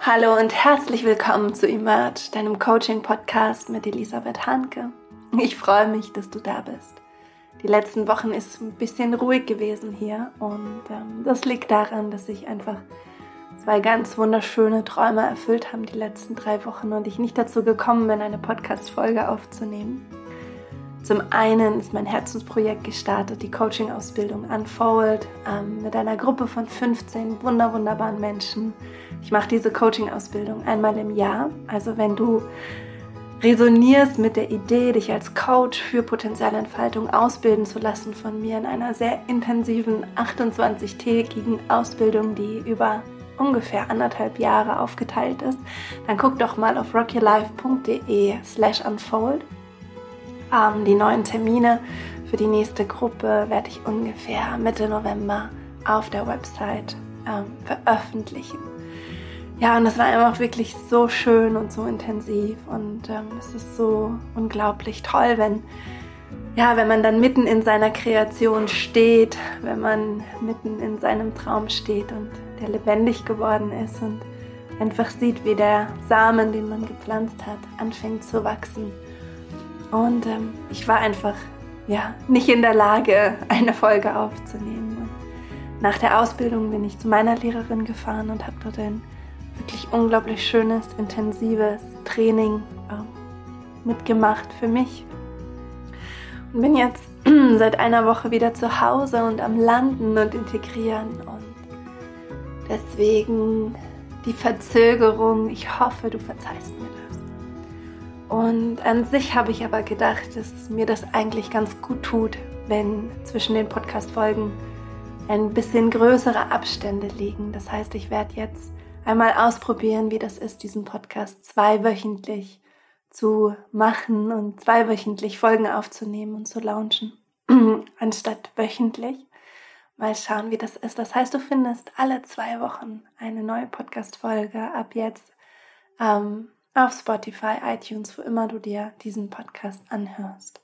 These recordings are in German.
Hallo und herzlich willkommen zu Emerge, deinem Coaching-Podcast mit Elisabeth Hanke. Ich freue mich, dass du da bist. Die letzten Wochen ist ein bisschen ruhig gewesen hier und ähm, das liegt daran, dass ich einfach zwei ganz wunderschöne Träume erfüllt haben die letzten drei Wochen und ich nicht dazu gekommen bin, eine Podcast-Folge aufzunehmen. Zum einen ist mein Herzensprojekt gestartet, die Coaching-Ausbildung Unfold, ähm, mit einer Gruppe von 15 wunder wunderbaren Menschen. Ich mache diese Coaching-Ausbildung einmal im Jahr. Also wenn du resonierst mit der Idee, dich als Coach für Potenzialentfaltung ausbilden zu lassen von mir in einer sehr intensiven 28-tägigen Ausbildung, die über ungefähr anderthalb Jahre aufgeteilt ist, dann guck doch mal auf rockyourlife.de slash unfold ähm, die neuen Termine für die nächste Gruppe werde ich ungefähr Mitte November auf der Website ähm, veröffentlichen. Ja, und das war einfach wirklich so schön und so intensiv und ähm, es ist so unglaublich toll, wenn ja, wenn man dann mitten in seiner Kreation steht, wenn man mitten in seinem Traum steht und der lebendig geworden ist und einfach sieht, wie der Samen, den man gepflanzt hat, anfängt zu wachsen und ähm, ich war einfach ja, nicht in der Lage, eine Folge aufzunehmen. Und nach der Ausbildung bin ich zu meiner Lehrerin gefahren und habe dort ein wirklich unglaublich schönes, intensives Training äh, mitgemacht für mich. Und bin jetzt seit einer Woche wieder zu Hause und am Landen und integrieren. Und deswegen die Verzögerung. Ich hoffe, du verzeihst mir das. Und an sich habe ich aber gedacht, dass mir das eigentlich ganz gut tut, wenn zwischen den Podcast-Folgen ein bisschen größere Abstände liegen. Das heißt, ich werde jetzt einmal ausprobieren, wie das ist, diesen Podcast zweiwöchentlich zu machen und zweiwöchentlich Folgen aufzunehmen und zu launchen, anstatt wöchentlich. Mal schauen, wie das ist. Das heißt, du findest alle zwei Wochen eine neue Podcast-Folge ab jetzt. Ähm, auf Spotify, iTunes, wo immer du dir diesen Podcast anhörst.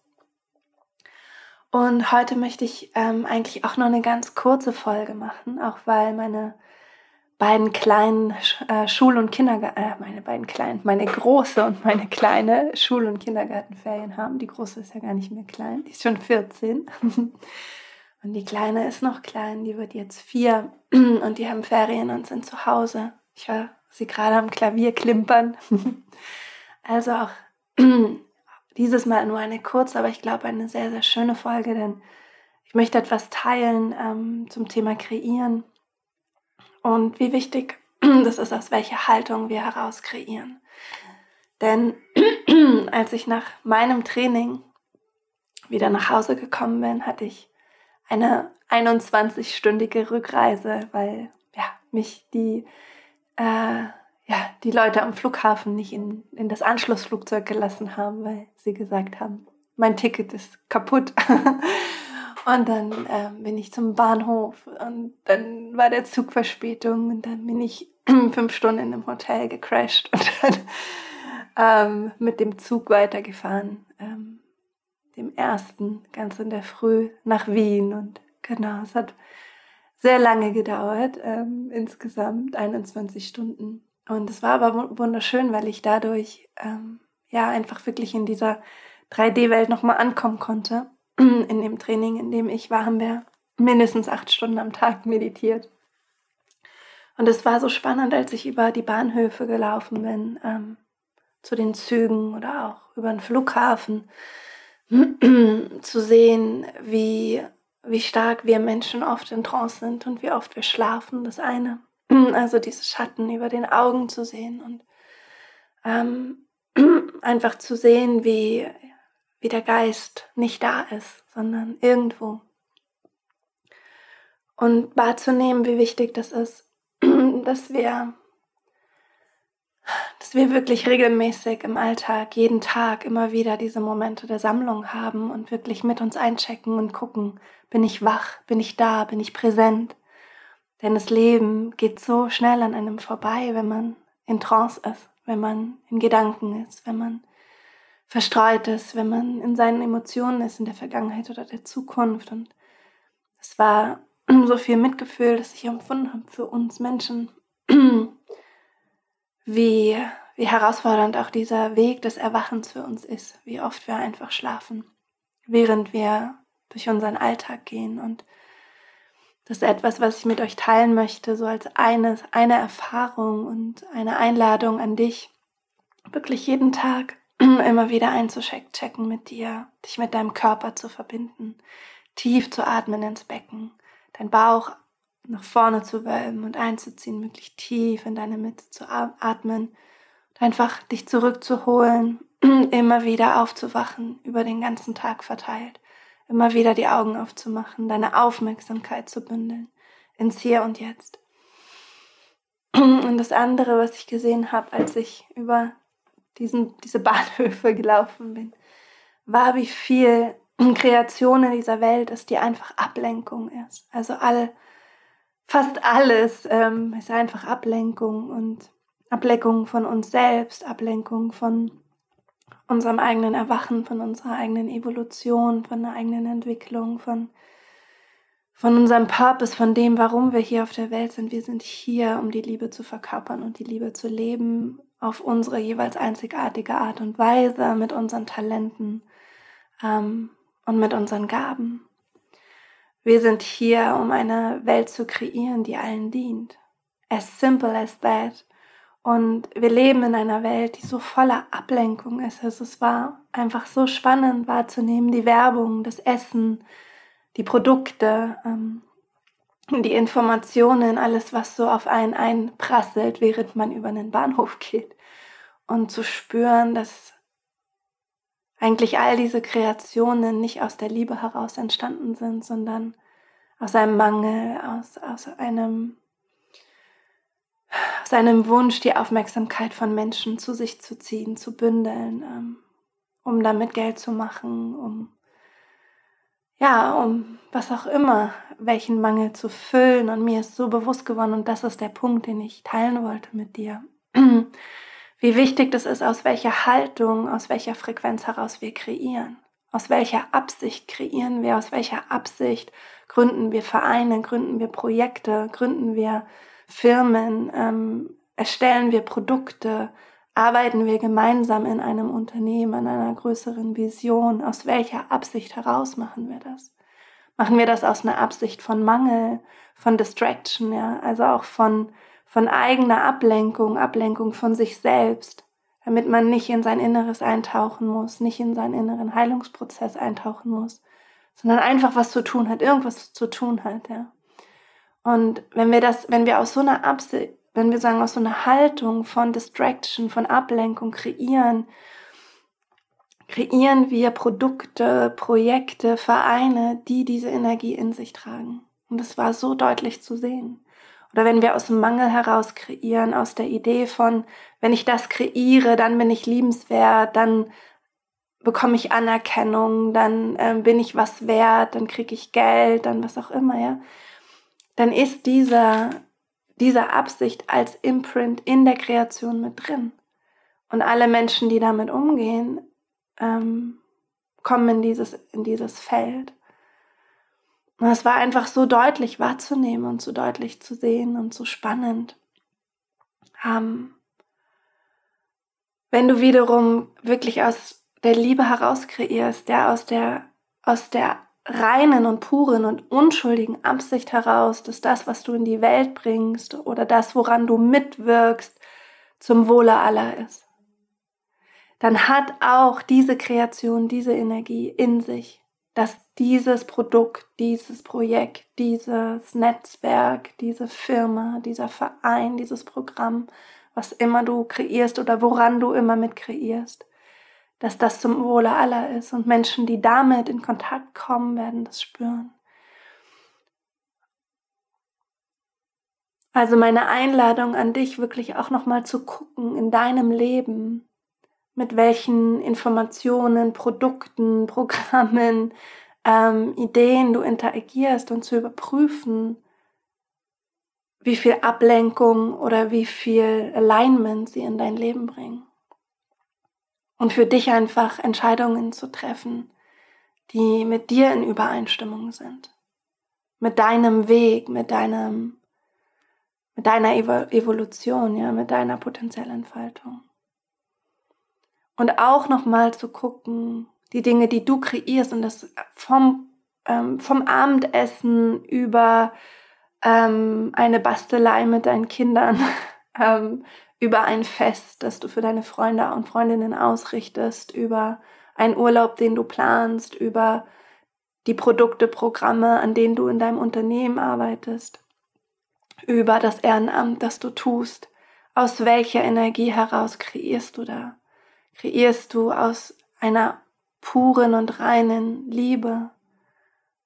Und heute möchte ich ähm, eigentlich auch noch eine ganz kurze Folge machen, auch weil meine beiden kleinen äh, Schul- und Kindergarten, äh, meine beiden kleinen, meine große und meine kleine Schul- und Kindergartenferien haben. Die große ist ja gar nicht mehr klein, die ist schon 14. und die kleine ist noch klein, die wird jetzt vier und die haben Ferien und sind zu Hause. Ich war sie gerade am Klavier klimpern. also auch dieses Mal nur eine kurze, aber ich glaube eine sehr, sehr schöne Folge, denn ich möchte etwas teilen ähm, zum Thema Kreieren und wie wichtig das ist, aus welcher Haltung wir heraus kreieren. Denn als ich nach meinem Training wieder nach Hause gekommen bin, hatte ich eine 21-stündige Rückreise, weil ja, mich die äh, ja, die Leute am Flughafen nicht in, in das Anschlussflugzeug gelassen haben, weil sie gesagt haben, mein Ticket ist kaputt. und dann äh, bin ich zum Bahnhof und dann war der Zug Verspätung und dann bin ich fünf Stunden einem Hotel gecrashed und dann ähm, mit dem Zug weitergefahren. Ähm, dem ersten, ganz in der Früh nach Wien und genau, es hat sehr lange gedauert, ähm, insgesamt 21 Stunden. Und es war aber wunderschön, weil ich dadurch ähm, ja einfach wirklich in dieser 3D-Welt nochmal ankommen konnte. In dem Training, in dem ich war, haben wir mindestens acht Stunden am Tag meditiert. Und es war so spannend, als ich über die Bahnhöfe gelaufen bin, ähm, zu den Zügen oder auch über den Flughafen, zu sehen, wie wie stark wir Menschen oft in Trance sind und wie oft wir schlafen, das eine. Also diese Schatten über den Augen zu sehen und ähm, einfach zu sehen, wie, wie der Geist nicht da ist, sondern irgendwo. Und wahrzunehmen, wie wichtig das ist, dass wir wir wirklich regelmäßig im Alltag, jeden Tag immer wieder diese Momente der Sammlung haben und wirklich mit uns einchecken und gucken, bin ich wach, bin ich da, bin ich präsent. Denn das Leben geht so schnell an einem vorbei, wenn man in Trance ist, wenn man in Gedanken ist, wenn man verstreut ist, wenn man in seinen Emotionen ist, in der Vergangenheit oder der Zukunft. Und es war so viel Mitgefühl, das ich empfunden habe für uns Menschen, wie, wie herausfordernd auch dieser Weg des Erwachens für uns ist, wie oft wir einfach schlafen, während wir durch unseren Alltag gehen. Und das ist etwas, was ich mit euch teilen möchte, so als eine, eine Erfahrung und eine Einladung an dich, wirklich jeden Tag immer wieder einzuchecken mit dir, dich mit deinem Körper zu verbinden, tief zu atmen ins Becken, dein Bauch nach vorne zu wölben und einzuziehen, wirklich tief in deine Mitte zu atmen einfach dich zurückzuholen, immer wieder aufzuwachen, über den ganzen Tag verteilt, immer wieder die Augen aufzumachen, deine Aufmerksamkeit zu bündeln ins Hier und Jetzt. Und das andere, was ich gesehen habe, als ich über diesen, diese Bahnhöfe gelaufen bin, war, wie viel Kreation in dieser Welt ist, die einfach Ablenkung ist. Also all, fast alles ähm, ist einfach Ablenkung und Ablenkung von uns selbst, Ablenkung von unserem eigenen Erwachen, von unserer eigenen Evolution, von der eigenen Entwicklung, von, von unserem Purpose, von dem, warum wir hier auf der Welt sind. Wir sind hier, um die Liebe zu verkörpern und die Liebe zu leben auf unsere jeweils einzigartige Art und Weise, mit unseren Talenten ähm, und mit unseren Gaben. Wir sind hier, um eine Welt zu kreieren, die allen dient. As simple as that. Und wir leben in einer Welt, die so voller Ablenkung ist. Also es war einfach so spannend wahrzunehmen, die Werbung, das Essen, die Produkte, ähm, die Informationen, alles, was so auf einen einprasselt, während man über einen Bahnhof geht. Und zu spüren, dass eigentlich all diese Kreationen nicht aus der Liebe heraus entstanden sind, sondern aus einem Mangel, aus, aus einem seinem Wunsch, die Aufmerksamkeit von Menschen zu sich zu ziehen, zu bündeln, ähm, um damit Geld zu machen, um ja, um was auch immer, welchen Mangel zu füllen. Und mir ist so bewusst geworden, und das ist der Punkt, den ich teilen wollte mit dir, wie wichtig das ist, aus welcher Haltung, aus welcher Frequenz heraus wir kreieren. Aus welcher Absicht kreieren wir, aus welcher Absicht gründen wir Vereine, gründen wir Projekte, gründen wir Firmen, ähm, erstellen wir Produkte, arbeiten wir gemeinsam in einem Unternehmen, an einer größeren Vision. Aus welcher Absicht heraus machen wir das? Machen wir das aus einer Absicht von Mangel, von Distraction, ja, also auch von, von eigener Ablenkung, Ablenkung von sich selbst, damit man nicht in sein Inneres eintauchen muss, nicht in seinen inneren Heilungsprozess eintauchen muss, sondern einfach was zu tun hat, irgendwas zu tun hat, ja. Und wenn wir das, wenn wir aus so einer Absicht, wenn wir sagen, aus so einer Haltung von Distraction, von Ablenkung kreieren, kreieren wir Produkte, Projekte, Vereine, die diese Energie in sich tragen. Und das war so deutlich zu sehen. Oder wenn wir aus dem Mangel heraus kreieren, aus der Idee von, wenn ich das kreiere, dann bin ich liebenswert, dann bekomme ich Anerkennung, dann äh, bin ich was wert, dann kriege ich Geld, dann was auch immer, ja dann ist dieser, diese Absicht als Imprint in der Kreation mit drin. Und alle Menschen, die damit umgehen, ähm, kommen in dieses, in dieses Feld. Und es war einfach so deutlich wahrzunehmen und so deutlich zu sehen und so spannend. Ähm, wenn du wiederum wirklich aus der Liebe heraus kreierst, ja, aus der, aus der reinen und puren und unschuldigen Absicht heraus, dass das, was du in die Welt bringst oder das, woran du mitwirkst, zum Wohle aller ist. Dann hat auch diese Kreation, diese Energie in sich, dass dieses Produkt, dieses Projekt, dieses Netzwerk, diese Firma, dieser Verein, dieses Programm, was immer du kreierst oder woran du immer mit kreierst, dass das zum Wohle aller ist und Menschen, die damit in Kontakt kommen, werden das spüren. Also meine Einladung an dich, wirklich auch nochmal zu gucken in deinem Leben, mit welchen Informationen, Produkten, Programmen, ähm, Ideen du interagierst und zu überprüfen, wie viel Ablenkung oder wie viel Alignment sie in dein Leben bringen und für dich einfach Entscheidungen zu treffen, die mit dir in Übereinstimmung sind, mit deinem Weg, mit deinem, mit deiner Evolution, ja, mit deiner Potenzialentfaltung. Und auch nochmal zu gucken, die Dinge, die du kreierst und das vom, ähm, vom Abendessen über ähm, eine Bastelei mit deinen Kindern, ähm, über ein Fest, das du für deine Freunde und Freundinnen ausrichtest, über einen Urlaub, den du planst, über die Produkte, Programme, an denen du in deinem Unternehmen arbeitest, über das Ehrenamt, das du tust. Aus welcher Energie heraus kreierst du da? Kreierst du aus einer puren und reinen Liebe?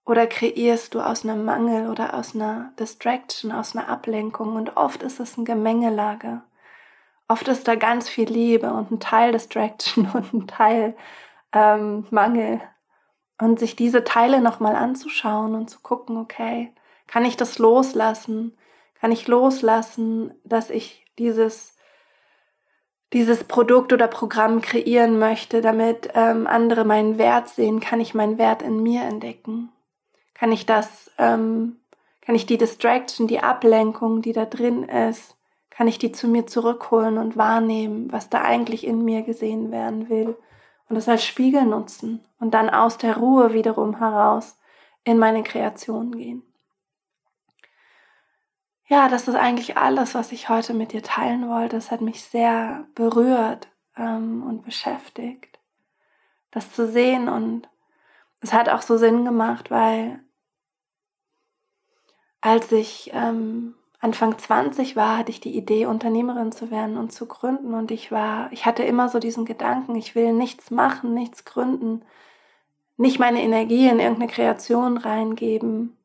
Oder kreierst du aus einem Mangel oder aus einer Distraction, aus einer Ablenkung? Und oft ist es eine Gemengelage. Oft ist da ganz viel Liebe und ein Teil Distraction und ein Teil ähm, Mangel. Und sich diese Teile nochmal anzuschauen und zu gucken, okay, kann ich das loslassen? Kann ich loslassen, dass ich dieses dieses Produkt oder Programm kreieren möchte, damit ähm, andere meinen Wert sehen, kann ich meinen Wert in mir entdecken? Kann ich das, ähm, kann ich die Distraction, die Ablenkung, die da drin ist, kann ich die zu mir zurückholen und wahrnehmen, was da eigentlich in mir gesehen werden will und das als Spiegel nutzen und dann aus der Ruhe wiederum heraus in meine Kreation gehen. Ja, das ist eigentlich alles, was ich heute mit dir teilen wollte. Es hat mich sehr berührt ähm, und beschäftigt, das zu sehen. Und es hat auch so Sinn gemacht, weil als ich ähm, Anfang 20 war, hatte ich die Idee, Unternehmerin zu werden und zu gründen. Und ich war, ich hatte immer so diesen Gedanken, ich will nichts machen, nichts gründen, nicht meine Energie in irgendeine Kreation reingeben,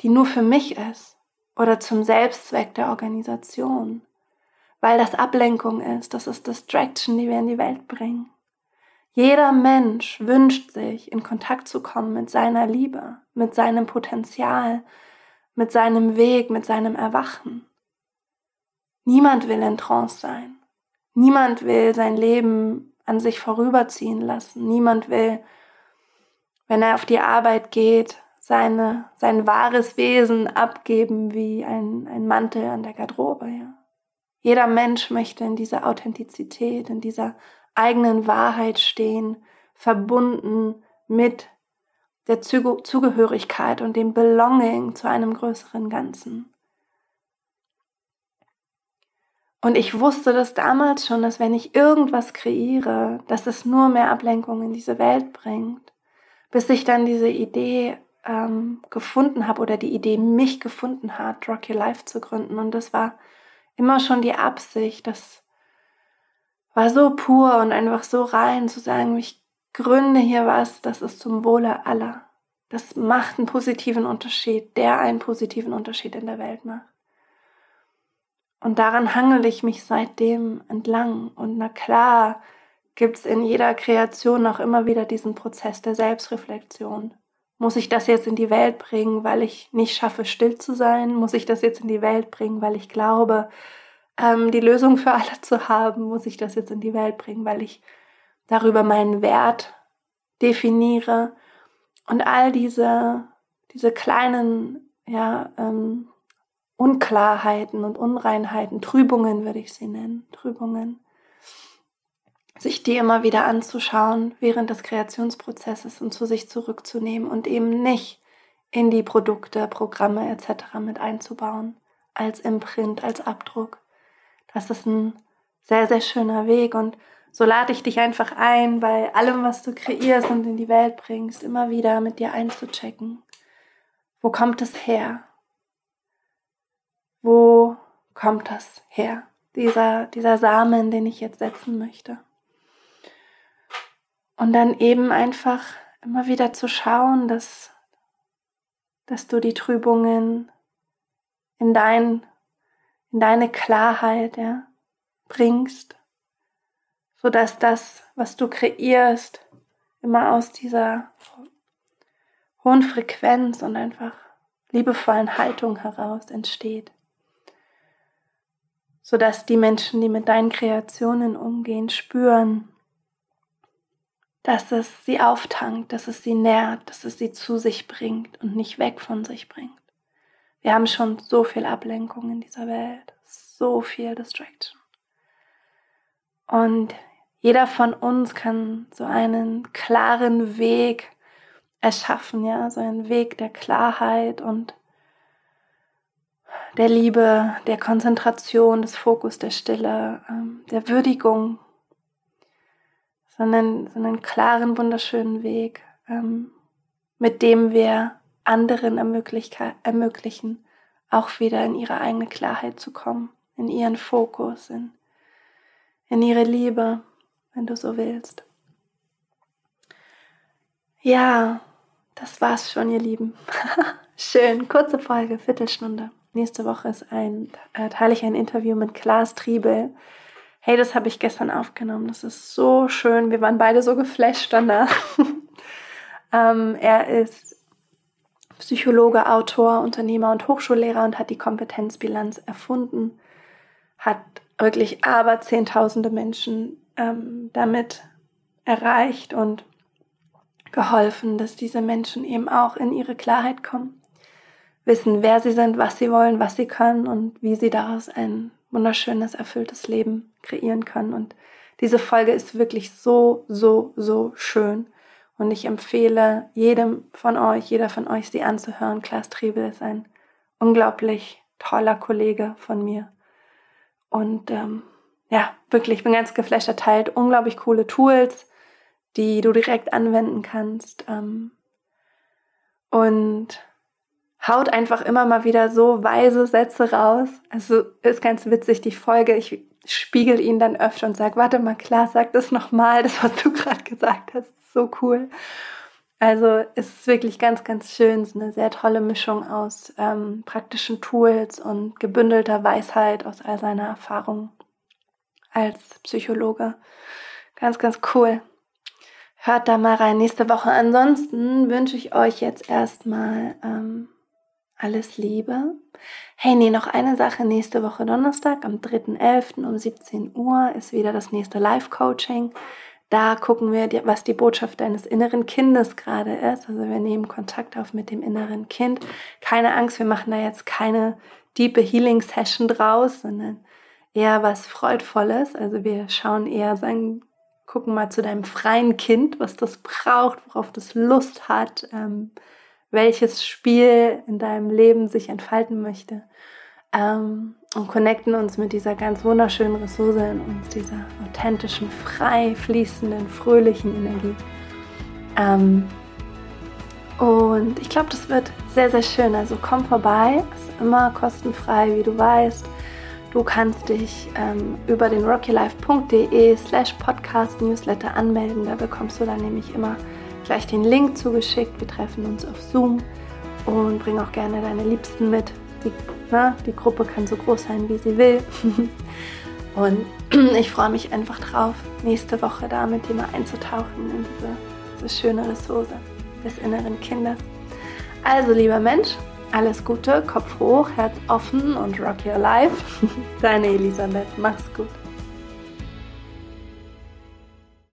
die nur für mich ist oder zum Selbstzweck der Organisation, weil das Ablenkung ist, das ist Distraction, die wir in die Welt bringen. Jeder Mensch wünscht sich, in Kontakt zu kommen mit seiner Liebe, mit seinem Potenzial, mit seinem Weg, mit seinem Erwachen. Niemand will in Trance sein. Niemand will sein Leben an sich vorüberziehen lassen. Niemand will, wenn er auf die Arbeit geht, seine, sein wahres Wesen abgeben wie ein, ein Mantel an der Garderobe. Ja. Jeder Mensch möchte in dieser Authentizität, in dieser eigenen Wahrheit stehen, verbunden mit der Zugehörigkeit und dem Belonging zu einem größeren Ganzen. Und ich wusste das damals schon, dass wenn ich irgendwas kreiere, dass es nur mehr Ablenkung in diese Welt bringt, bis ich dann diese Idee ähm, gefunden habe oder die Idee mich gefunden hat, Rock Your Life zu gründen. Und das war immer schon die Absicht, das war so pur und einfach so rein zu sagen, ich gründe hier was, das ist zum Wohle aller. Das macht einen positiven Unterschied, der einen positiven Unterschied in der Welt macht. Und daran hangel ich mich seitdem entlang. Und na klar, gibt es in jeder Kreation auch immer wieder diesen Prozess der Selbstreflexion. Muss ich das jetzt in die Welt bringen, weil ich nicht schaffe, still zu sein? Muss ich das jetzt in die Welt bringen, weil ich glaube, ähm, die Lösung für alle zu haben? Muss ich das jetzt in die Welt bringen, weil ich darüber meinen Wert definiere? Und all diese, diese kleinen ja, ähm, Unklarheiten und Unreinheiten, Trübungen würde ich sie nennen, Trübungen, sich die immer wieder anzuschauen während des Kreationsprozesses und zu sich zurückzunehmen und eben nicht in die Produkte, Programme etc. mit einzubauen, als Imprint, als Abdruck. Das ist ein sehr, sehr schöner Weg und so lade ich dich einfach ein, bei allem, was du kreierst und in die Welt bringst, immer wieder mit dir einzuchecken. Wo kommt es her? Wo kommt das her? Dieser, dieser Samen, den ich jetzt setzen möchte. Und dann eben einfach immer wieder zu schauen, dass, dass du die Trübungen in, dein, in deine Klarheit ja, bringst, sodass das, was du kreierst, immer aus dieser hohen Frequenz und einfach liebevollen Haltung heraus entsteht. Sodass die Menschen, die mit deinen Kreationen umgehen, spüren, dass es sie auftankt, dass es sie nährt, dass es sie zu sich bringt und nicht weg von sich bringt. Wir haben schon so viel Ablenkung in dieser Welt, so viel Distraction. Und jeder von uns kann so einen klaren Weg erschaffen, ja, so einen Weg der Klarheit und der Liebe, der Konzentration, des Fokus, der Stille, ähm, der Würdigung, sondern so einen klaren, wunderschönen Weg, ähm, mit dem wir anderen ermöglichen, auch wieder in ihre eigene Klarheit zu kommen, in ihren Fokus, in, in ihre Liebe, wenn du so willst. Ja, das war's schon, ihr Lieben. Schön, kurze Folge, Viertelstunde. Nächste Woche ist ein, äh, teile ich ein Interview mit Klaas Triebel. Hey, das habe ich gestern aufgenommen. Das ist so schön. Wir waren beide so geflasht danach. ähm, er ist Psychologe, Autor, Unternehmer und Hochschullehrer und hat die Kompetenzbilanz erfunden. Hat wirklich aber zehntausende Menschen ähm, damit erreicht und geholfen, dass diese Menschen eben auch in ihre Klarheit kommen, wissen, wer sie sind, was sie wollen, was sie können und wie sie daraus ein wunderschönes, erfülltes Leben kreieren können. Und diese Folge ist wirklich so, so, so schön. Und ich empfehle jedem von euch, jeder von euch, sie anzuhören. Klaas Triebel ist ein unglaublich toller Kollege von mir. Und ähm, ja, wirklich, ich bin ganz geflasht. Er teilt unglaublich coole Tools, die du direkt anwenden kannst. Ähm, und haut einfach immer mal wieder so weise Sätze raus. Also ist ganz witzig, die Folge. Ich spiegel ihn dann öfter und sage, warte mal, klar, sag das nochmal, das, was du gerade gesagt hast. So cool. Also es ist wirklich ganz, ganz schön. Ist eine sehr tolle Mischung aus ähm, praktischen Tools und gebündelter Weisheit aus all seiner Erfahrung als Psychologe. Ganz, ganz cool. Hört da mal rein nächste Woche. Ansonsten wünsche ich euch jetzt erstmal ähm, alles Liebe. Hey, nee, noch eine Sache. Nächste Woche Donnerstag am 3.11. um 17 Uhr ist wieder das nächste Live-Coaching. Da gucken wir, was die Botschaft deines inneren Kindes gerade ist. Also wir nehmen Kontakt auf mit dem inneren Kind. Keine Angst, wir machen da jetzt keine diepe Healing-Session draus, sondern eher was Freudvolles. Also wir schauen eher, sagen, gucken mal zu deinem freien Kind, was das braucht, worauf das Lust hat, ähm, welches Spiel in deinem Leben sich entfalten möchte. Ähm, und connecten uns mit dieser ganz wunderschönen Ressource in uns, dieser authentischen, frei fließenden, fröhlichen Energie. Ähm, und ich glaube, das wird sehr, sehr schön. Also komm vorbei, ist immer kostenfrei, wie du weißt. Du kannst dich ähm, über den rockylife.de slash podcast newsletter anmelden. Da bekommst du dann nämlich immer gleich den Link zugeschickt. Wir treffen uns auf Zoom und bring auch gerne deine Liebsten mit. Die, na, die Gruppe kann so groß sein, wie sie will. und ich freue mich einfach drauf, nächste Woche da mit dir mal einzutauchen in diese, diese schöne Ressource des inneren Kindes. Also, lieber Mensch, alles Gute, Kopf hoch, Herz offen und rock your life. Deine Elisabeth, mach's gut.